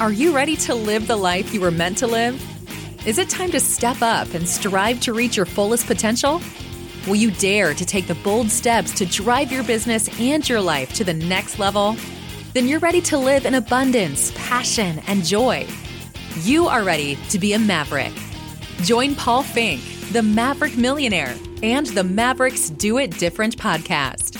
Are you ready to live the life you were meant to live? Is it time to step up and strive to reach your fullest potential? Will you dare to take the bold steps to drive your business and your life to the next level? Then you're ready to live in abundance, passion, and joy. You are ready to be a maverick. Join Paul Finck, the Maverick Millionaire, and the Mavericks Do It Different podcast.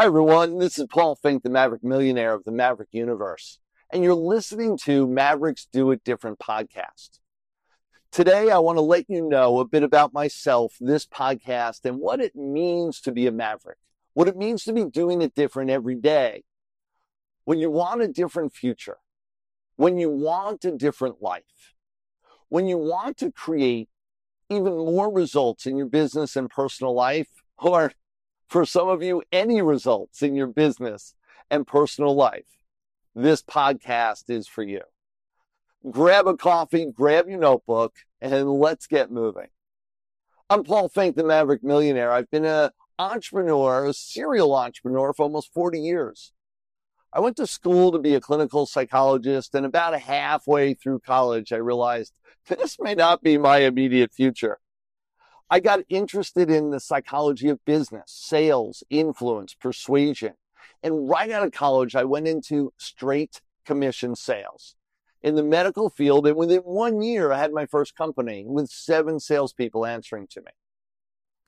Hi, everyone. This is Paul Finck, the Maverick Millionaire of the Maverick Universe, and you're listening to Mavericks Do It Different podcast. Today, I want to let you know a bit about myself, this podcast, and what it means to be a Maverick, what it means to be doing it different every day. When you want a different future, when you want a different life, when you want to create even more results in your business and personal life, or for some of you, any results in your business and personal life, this podcast is for you. Grab a coffee, grab your notebook, and let's get moving. I'm Paul Finck, the Maverick Millionaire. I've been an entrepreneur, a serial entrepreneur for almost 40 years. I went to school to be a clinical psychologist, and about halfway through college, I realized this may not be my immediate future. I got interested in the psychology of business, sales, influence, persuasion. And right out of college, I went into straight commission sales in the medical field. And within one year, I had my first company with seven salespeople answering to me.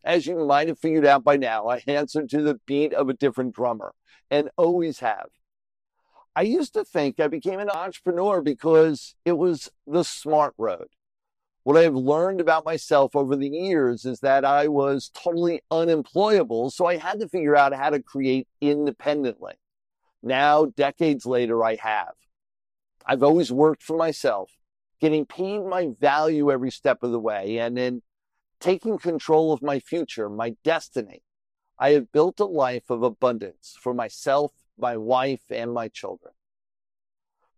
As you might have figured out by now, I answered to the beat of a different drummer and always have. I used to think I became an entrepreneur because it was the smart road. What I've learned about myself over the years is that I was totally unemployable, so I had to figure out how to create independently. Now, decades later, I have. I've always worked for myself, getting paid my value every step of the way, and in taking control of my future, my destiny. I have built a life of abundance for myself, my wife, and my children.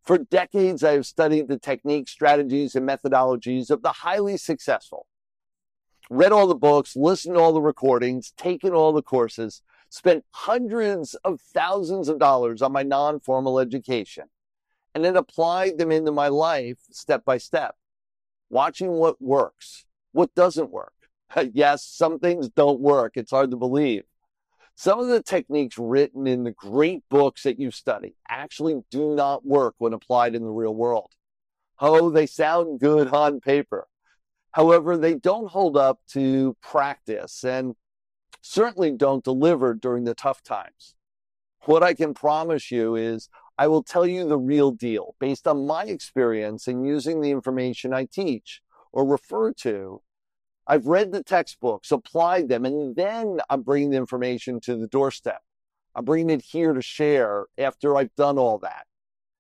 For decades, I have studied the techniques, strategies, and methodologies of the highly successful. Read all the books, listened to all the recordings, taken all the courses, spent hundreds of thousands of dollars on my non formal education, and then applied them into my life step by step, watching what works, what doesn't work. yes, some things don't work. It's hard to believe. Some of the techniques written in the great books that you study actually do not work when applied in the real world. Oh, they sound good on paper. However, they don't hold up to practice and certainly don't deliver during the tough times. What I can promise you is I will tell you the real deal based on my experience in using the information I teach or refer to I've read the textbooks, applied them, and then I'm bringing the information to the doorstep. I'm bringing it here to share after I've done all that,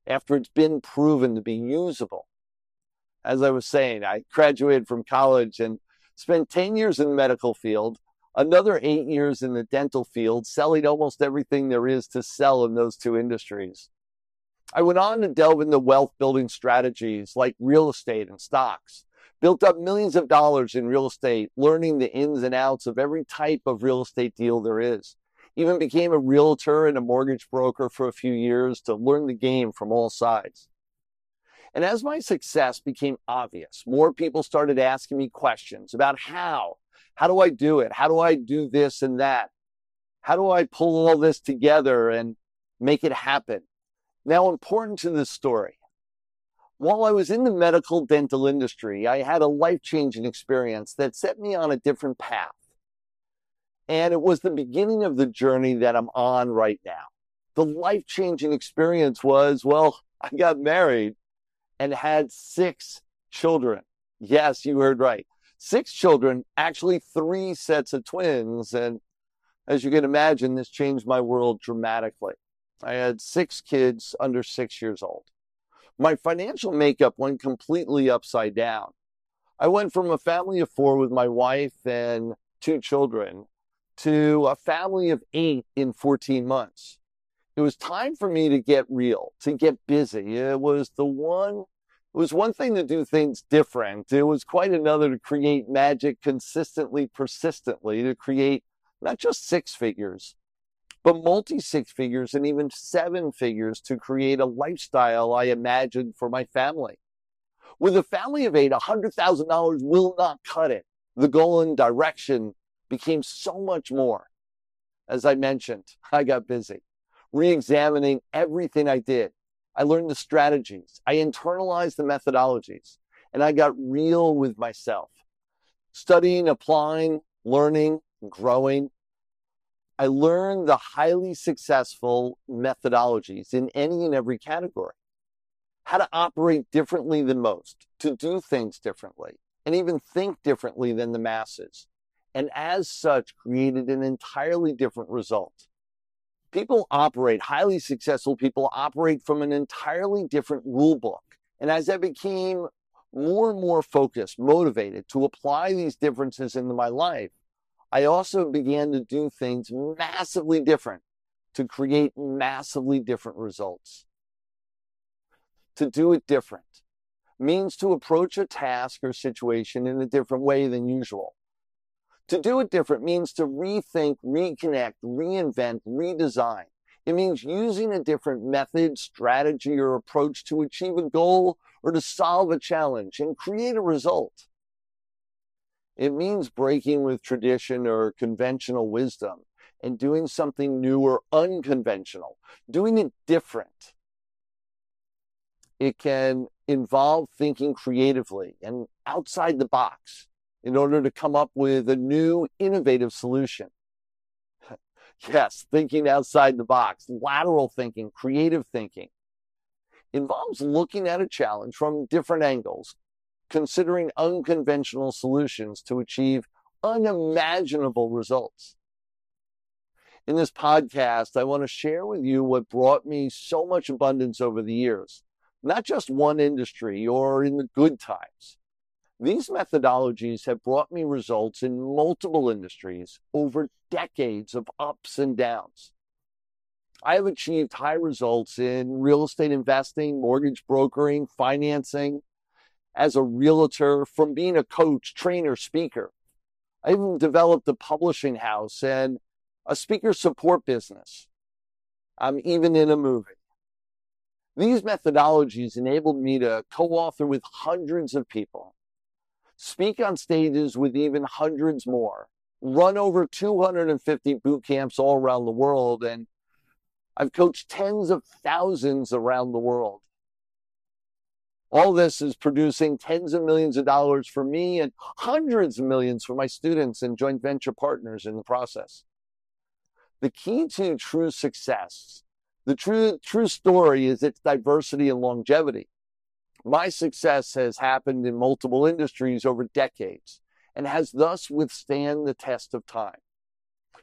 after it's been proven to be usable. As I was saying, I graduated from college and spent 10 years in the medical field, another eight years in the dental field, selling almost everything there is to sell in those two industries. I went on to delve into wealth building strategies like real estate and stocks built up millions of dollars in real estate, learning the ins and outs of every type of real estate deal there is. Even became a realtor and a mortgage broker for a few years to learn the game from all sides. And as my success became obvious, more people started asking me questions about how. How do I do it? How do I do this and that? How do I pull all this together and make it happen? Now, important to this story, while I was in the medical dental industry, I had a life changing experience that set me on a different path. And it was the beginning of the journey that I'm on right now. The life changing experience was well, I got married and had six children. Yes, you heard right. Six children, actually, three sets of twins. And as you can imagine, this changed my world dramatically. I had six kids under six years old my financial makeup went completely upside down. I went from a family of four with my wife and two children to a family of eight in 14 months. It was time for me to get real, to get busy. It was the one, it was one thing to do things different. It was quite another to create magic consistently, persistently, to create not just six figures, but multi six figures and even seven figures to create a lifestyle I imagined for my family. With a family of eight, $100,000 will not cut it. The goal and direction became so much more. As I mentioned, I got busy re examining everything I did. I learned the strategies, I internalized the methodologies, and I got real with myself. Studying, applying, learning, growing. I learned the highly successful methodologies in any and every category. How to operate differently than most, to do things differently, and even think differently than the masses. And as such, created an entirely different result. People operate, highly successful people operate from an entirely different rule book. And as I became more and more focused, motivated to apply these differences into my life, I also began to do things massively different to create massively different results. To do it different means to approach a task or situation in a different way than usual. To do it different means to rethink, reconnect, reinvent, redesign. It means using a different method, strategy, or approach to achieve a goal or to solve a challenge and create a result. It means breaking with tradition or conventional wisdom and doing something new or unconventional, doing it different. It can involve thinking creatively and outside the box in order to come up with a new innovative solution. yes, thinking outside the box, lateral thinking, creative thinking involves looking at a challenge from different angles, considering unconventional solutions to achieve unimaginable results. In this podcast, I want to share with you what brought me so much abundance over the years, not just one industry or in the good times. These methodologies have brought me results in multiple industries over decades of ups and downs. I have achieved high results in real estate investing, mortgage brokering, financing, as a realtor, from being a coach, trainer, speaker. I even developed a publishing house and a speaker support business. I'm even in a movie. These methodologies enabled me to co author with hundreds of people, speak on stages with even hundreds more, run over 250 boot camps all around the world, and I've coached tens of thousands around the world. All this is producing tens of millions of dollars for me and hundreds of millions for my students and joint venture partners in the process. The key to true success, the true, true story is its diversity and longevity. My success has happened in multiple industries over decades and has thus withstand the test of time.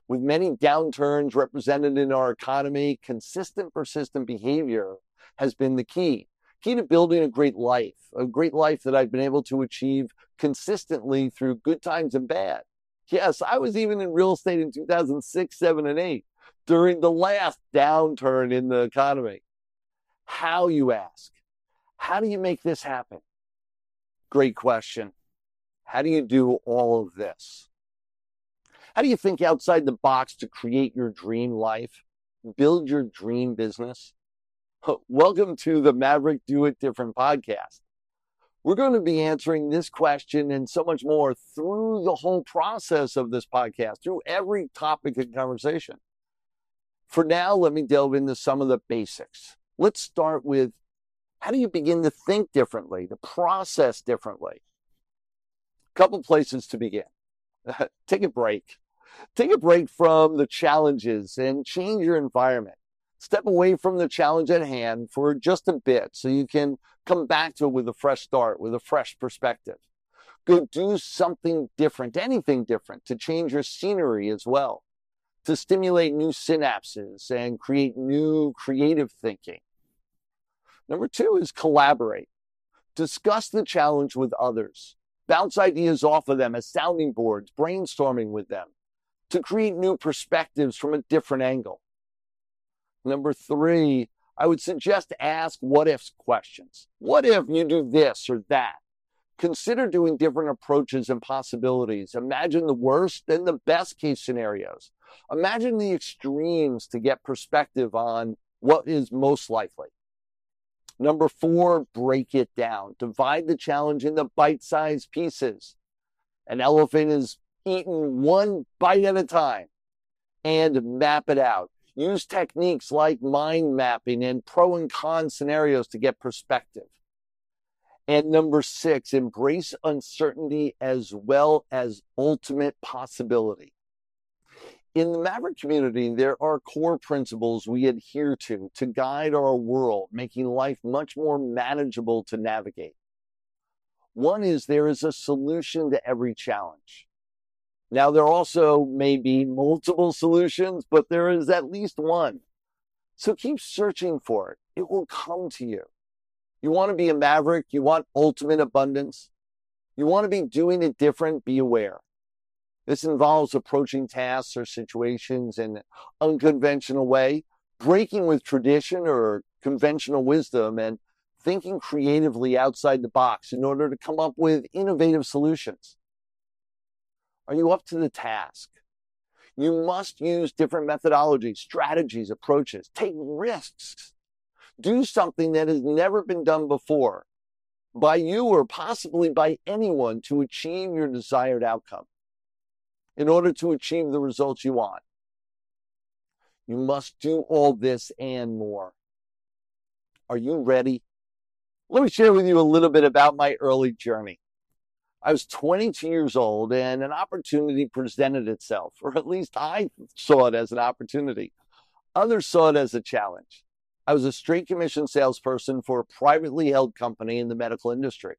With many downturns represented in our economy, consistent, persistent behavior has been the key key to building a great life, a great life that I've been able to achieve consistently through good times and bad. Yes, I was even in real estate in 2006, 7, and 8 during the last downturn in the economy. How, you ask? How do you make this happen? Great question. How do you do all of this? How do you think outside the box to create your dream life, build your dream business? Welcome to the Maverick Do It Different podcast. We're going to be answering this question and so much more through the whole process of this podcast, through every topic and conversation. For now, let me delve into some of the basics. Let's start with how do you begin to think differently, to process differently? A couple places to begin. Take a break. Take a break from the challenges and change your environment step away from the challenge at hand for just a bit so you can come back to it with a fresh start, with a fresh perspective. Go do something different, anything different to change your scenery as well, to stimulate new synapses and create new creative thinking. Number two is collaborate. Discuss the challenge with others. Bounce ideas off of them as sounding boards, brainstorming with them to create new perspectives from a different angle. Number three, I would suggest ask what ifs questions. What if you do this or that? Consider doing different approaches and possibilities. Imagine the worst and the best case scenarios. Imagine the extremes to get perspective on what is most likely. Number four, break it down. Divide the challenge into bite sized pieces. An elephant is eaten one bite at a time and map it out. Use techniques like mind mapping and pro and con scenarios to get perspective. And number six, embrace uncertainty as well as ultimate possibility. In the Maverick community, there are core principles we adhere to to guide our world, making life much more manageable to navigate. One is there is a solution to every challenge. Now, there also may be multiple solutions, but there is at least one. So keep searching for it. It will come to you. You want to be a maverick. You want ultimate abundance. You want to be doing it different. Be aware. This involves approaching tasks or situations in an unconventional way, breaking with tradition or conventional wisdom, and thinking creatively outside the box in order to come up with innovative solutions. Are you up to the task? You must use different methodologies, strategies, approaches, take risks do something that has never been done before by you or possibly by anyone to achieve your desired outcome. In order to achieve the results you want, you must do all this and more. Are you ready? Let me share with you a little bit about my early journey. I was 22 years old and an opportunity presented itself, or at least I saw it as an opportunity. Others saw it as a challenge. I was a straight commission salesperson for a privately held company in the medical industry.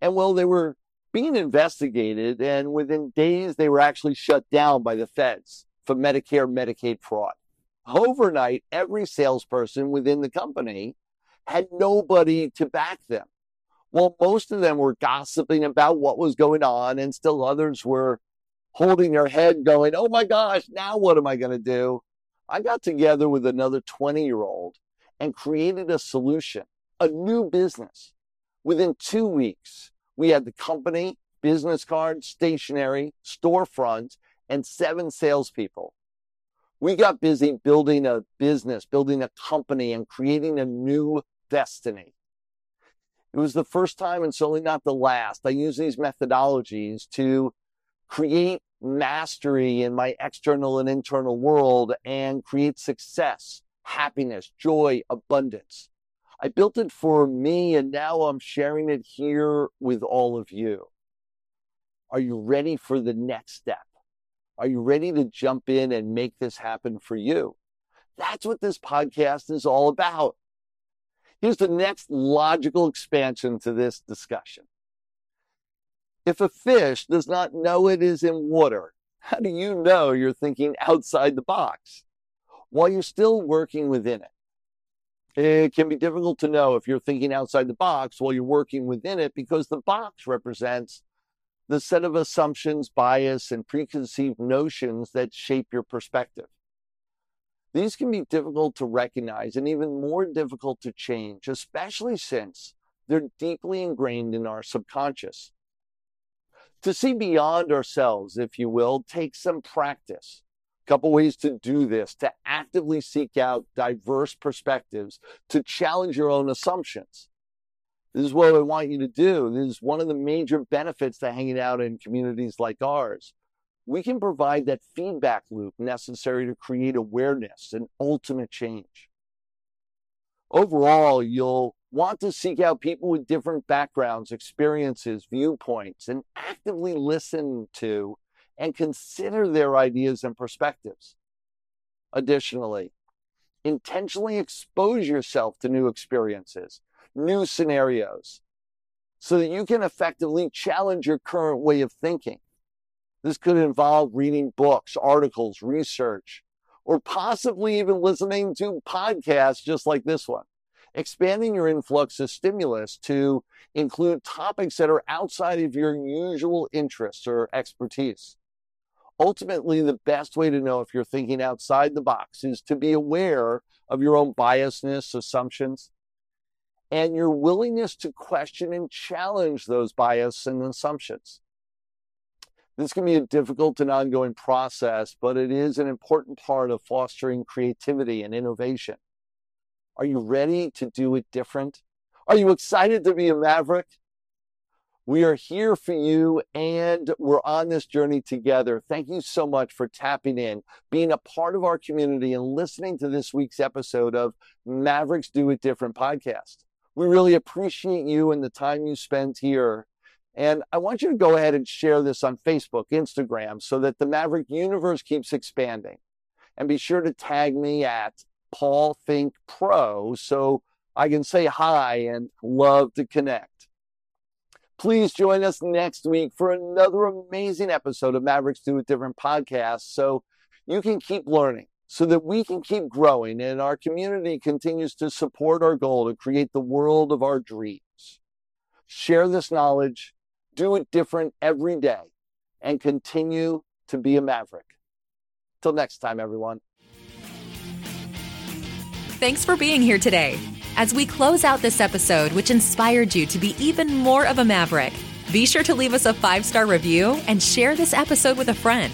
And well, they were being investigated, and within days, they were actually shut down by the feds for Medicare Medicaid fraud. Overnight, every salesperson within the company had nobody to back them. Well, most of them were gossiping about what was going on, and still others were holding their head, going, Oh my gosh, now what am I going to do? I got together with another 20 year old and created a solution, a new business. Within two weeks, we had the company, business card, stationery, storefront, and seven salespeople. We got busy building a business, building a company, and creating a new destiny. It was the first time and certainly not the last. I use these methodologies to create mastery in my external and internal world and create success happiness, joy, abundance. I built it for me and now I'm sharing it here with all of you. Are you ready for the next step? Are you ready to jump in and make this happen for you? That's what this podcast is all about. Here's the next logical expansion to this discussion. If a fish does not know it is in water, how do you know you're thinking outside the box? while you're still working within it. It can be difficult to know if you're thinking outside the box while you're working within it because the box represents the set of assumptions, bias, and preconceived notions that shape your perspective. These can be difficult to recognize and even more difficult to change, especially since they're deeply ingrained in our subconscious. To see beyond ourselves, if you will, takes some practice. A couple ways to do this to actively seek out diverse perspectives to challenge your own assumptions. This is what i want you to do. This is one of the major benefits to hanging out in communities like ours we can provide that feedback loop necessary to create awareness and ultimate change overall you'll want to seek out people with different backgrounds experiences viewpoints and actively listen to and consider their ideas and perspectives. Additionally, intentionally expose yourself to new experiences, new scenarios, so that you can effectively challenge your current way of thinking. This could involve reading books, articles, research, or possibly even listening to podcasts just like this one. Expanding your influx of stimulus to include topics that are outside of your usual interests or expertise ultimately the best way to know if you're thinking outside the box is to be aware of your own biasness, assumptions, and your willingness to question and challenge those bias and assumptions. This can be a difficult and ongoing process, but it is an important part of fostering creativity and innovation. Are you ready to do it different? Are you excited to be a maverick? We are here for you and we're on this journey together. Thank you so much for tapping in, being a part of our community, and listening to this week's episode of Mavericks Do It Different podcast. We really appreciate you and the time you spent here. And I want you to go ahead and share this on Facebook, Instagram, so that the Maverick universe keeps expanding. And be sure to tag me at Paul Finck Pro so I can say hi and love to connect. Please join us next week for another amazing episode of Mavericks Do It Different podcast so you can keep learning, so that we can keep growing and our community continues to support our goal to create the world of our dreams. Share this knowledge, do it different every day, and continue to be a maverick. Till next time, everyone. Thanks for being here today. As we close out this episode, which inspired you to be even more of a maverick, be sure to leave us a five star review and share this episode with a friend.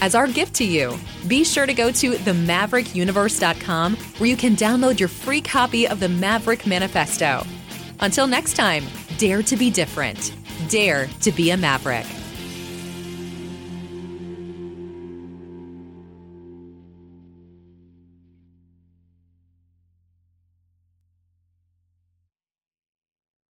As our gift to you, be sure to go to themaverickuniverse.com where you can download your free copy of the Maverick Manifesto. Until next time, dare to be different, dare to be a maverick.